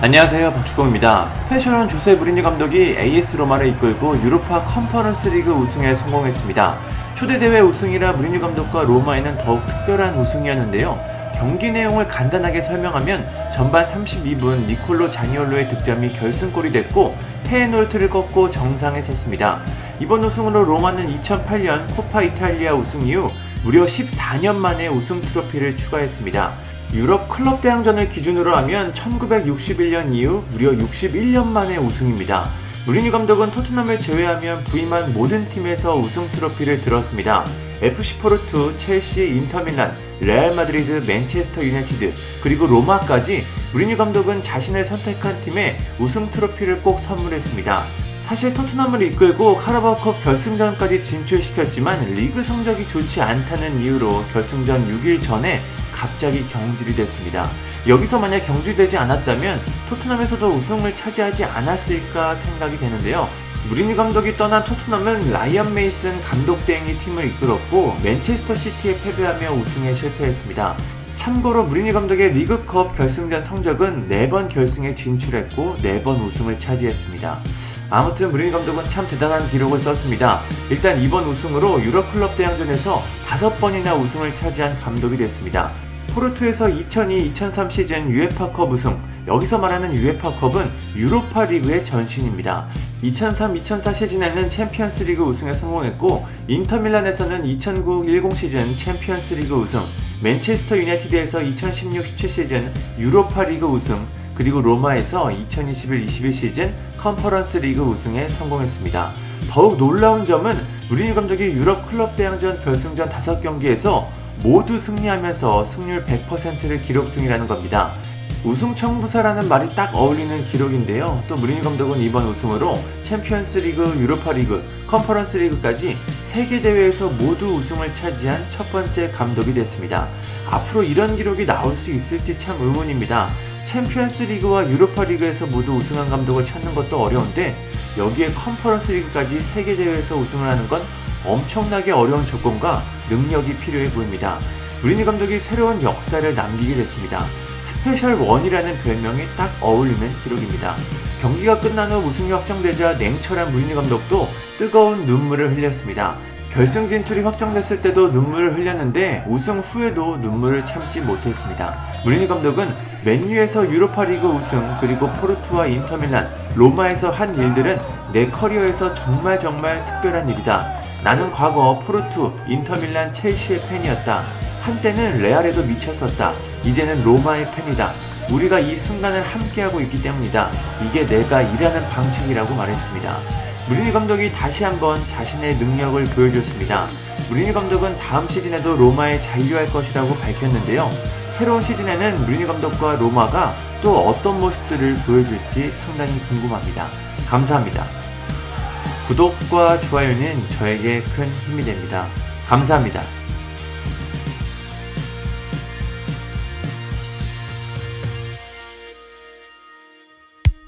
안녕하세요 박주공입니다. 스페셜한 조세 무리뉴 감독이 AS 로마를 이끌고 유로파 컨퍼런스 리그 우승에 성공했습니다. 초대 대회 우승이라 무리뉴 감독과 로마에는 더욱 특별한 우승이었는데요. 경기 내용을 간단하게 설명하면 전반 32분 니콜로 자니올로의 득점이 결승골이 됐고 페예노르트를 꺾고 정상에 섰습니다. 이번 우승으로 로마는 2008년 코파 이탈리아 우승 이후 무려 14년 만에 우승 트로피를 추가했습니다. 유럽 클럽 대항전을 기준으로 하면 1961년 이후 무려 61년 만에 우승입니다. 무리뉴 감독은 토트넘을 제외하면 부임한 모든 팀에서 우승 트로피를 들었습니다. FC 포르투, 첼시, 인터밀란, 레알 마드리드, 맨체스터 유나이티드, 그리고 로마까지 무리뉴 감독은 자신을 선택한 팀에 우승 트로피를 꼭 선물했습니다. 사실 토트넘을 이끌고 카라바오컵 결승전까지 진출시켰지만 리그 성적이 좋지 않다는 이유로 결승전 6일 전에 갑자기 경질이 됐습니다. 여기서 만약 경질되지 않았다면 토트넘에서도 우승을 차지하지 않았을까 생각이 되는데요. 무리니 감독이 떠난 토트넘은 라이언 메이슨 감독 대행이 팀을 이끌었고 맨체스터 시티에 패배하며 우승에 실패했습니다. 참고로 무리니 감독의 리그컵 결승전 성적은 4번 결승에 진출했고 4번 우승을 차지했습니다. 아무튼 무리니 감독은 참 대단한 기록을 썼습니다. 일단 이번 우승으로 유럽 클럽 대항전에서 5번이나 우승을 차지한 감독이 됐습니다. 포르투에서 2002-2003 시즌 UEFA컵 우승, 여기서 말하는 UEFA컵은 유로파 리그의 전신입니다. 2003-2004 시즌에는 챔피언스 리그 우승에 성공했고 인터밀란에서는 2009-10 시즌 챔피언스 리그 우승, 맨체스터 유나이티드에서 2016-17 시즌 유로파 리그 우승, 그리고 로마에서 2021-22 시즌 컨퍼런스 리그 우승에 성공했습니다. 더욱 놀라운 점은 무리뉴 감독이 유럽 클럽 대항전 결승전 5경기에서 모두 승리하면서 승률 100%를 기록 중이라는 겁니다. 우승 청부사라는 말이 딱 어울리는 기록인데요. 또 무리뉴 감독은 이번 우승으로 챔피언스 리그, 유로파 리그, 컨퍼런스 리그까지 세 개 대회에서 모두 우승을 차지한 첫 번째 감독이 됐습니다. 앞으로 이런 기록이 나올 수 있을지 참 의문입니다. 챔피언스 리그와 유로파 리그에서 모두 우승한 감독을 찾는 것도 어려운데 여기에 컨퍼런스 리그까지 세 개 대회에서 우승을 하는 건 엄청나게 어려운 조건과 능력이 필요해 보입니다. 무리뉴 감독이 새로운 역사를 남기게 됐습니다. Special One이라는 별명이 딱 어울리는 기록입니다. 경기가 끝난 후 우승이 확정되자 냉철한 무리뉴 감독도 뜨거운 눈물을 흘렸습니다. 결승 진출이 확정됐을 때도 눈물을 흘렸는데 우승 후에도 눈물을 참지 못했습니다. 무리뉴 감독은 맨유에서 유로파리그 우승 그리고 포르투와 인터밀란, 로마에서 한 일들은 내 커리어에서 정말 정말 특별한 일이다. 나는 과거 포르투, 인터밀란, 첼시의 팬이었다. 한때는 레알에도 미쳤었다. 이제는 로마의 팬이다. 우리가 이 순간을 함께하고 있기 때문이다. 이게 내가 일하는 방식이라고 말했습니다. 무리뉴 감독이 다시 한번 자신의 능력을 보여줬습니다. 무리뉴 감독은 다음 시즌에도 로마에 잔류할 것이라고 밝혔는데요. 새로운 시즌에는 무리뉴 감독과 로마가 또 어떤 모습들을 보여줄지 상당히 궁금합니다. 감사합니다. 구독과 좋아요는 저에게 큰 힘이 됩니다. 감사합니다.